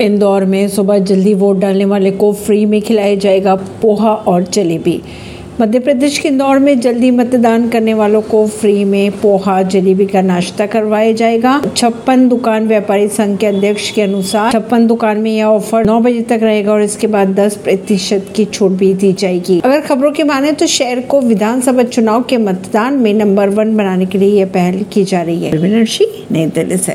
इंदौर में सुबह जल्दी वोट डालने वाले को फ्री में खिलाया जाएगा पोहा और जलेबी। मध्य प्रदेश के इंदौर में जल्दी मतदान करने वालों को फ्री में पोहा, जलेबी का नाश्ता करवाया जाएगा। छप्पन दुकान व्यापारी संघ के अध्यक्ष के अनुसार छप्पन दुकान में यह ऑफ़र 9 बजे तक रहेगा और इसके बाद 10 प्रतिशत की छूट भी दी जाएगी। अगर खबरों की माने तो शहर को विधानसभा चुनाव के मतदान में नंबर वन बनाने के लिए यह पहल की जा रही है। नई दिल्ली से।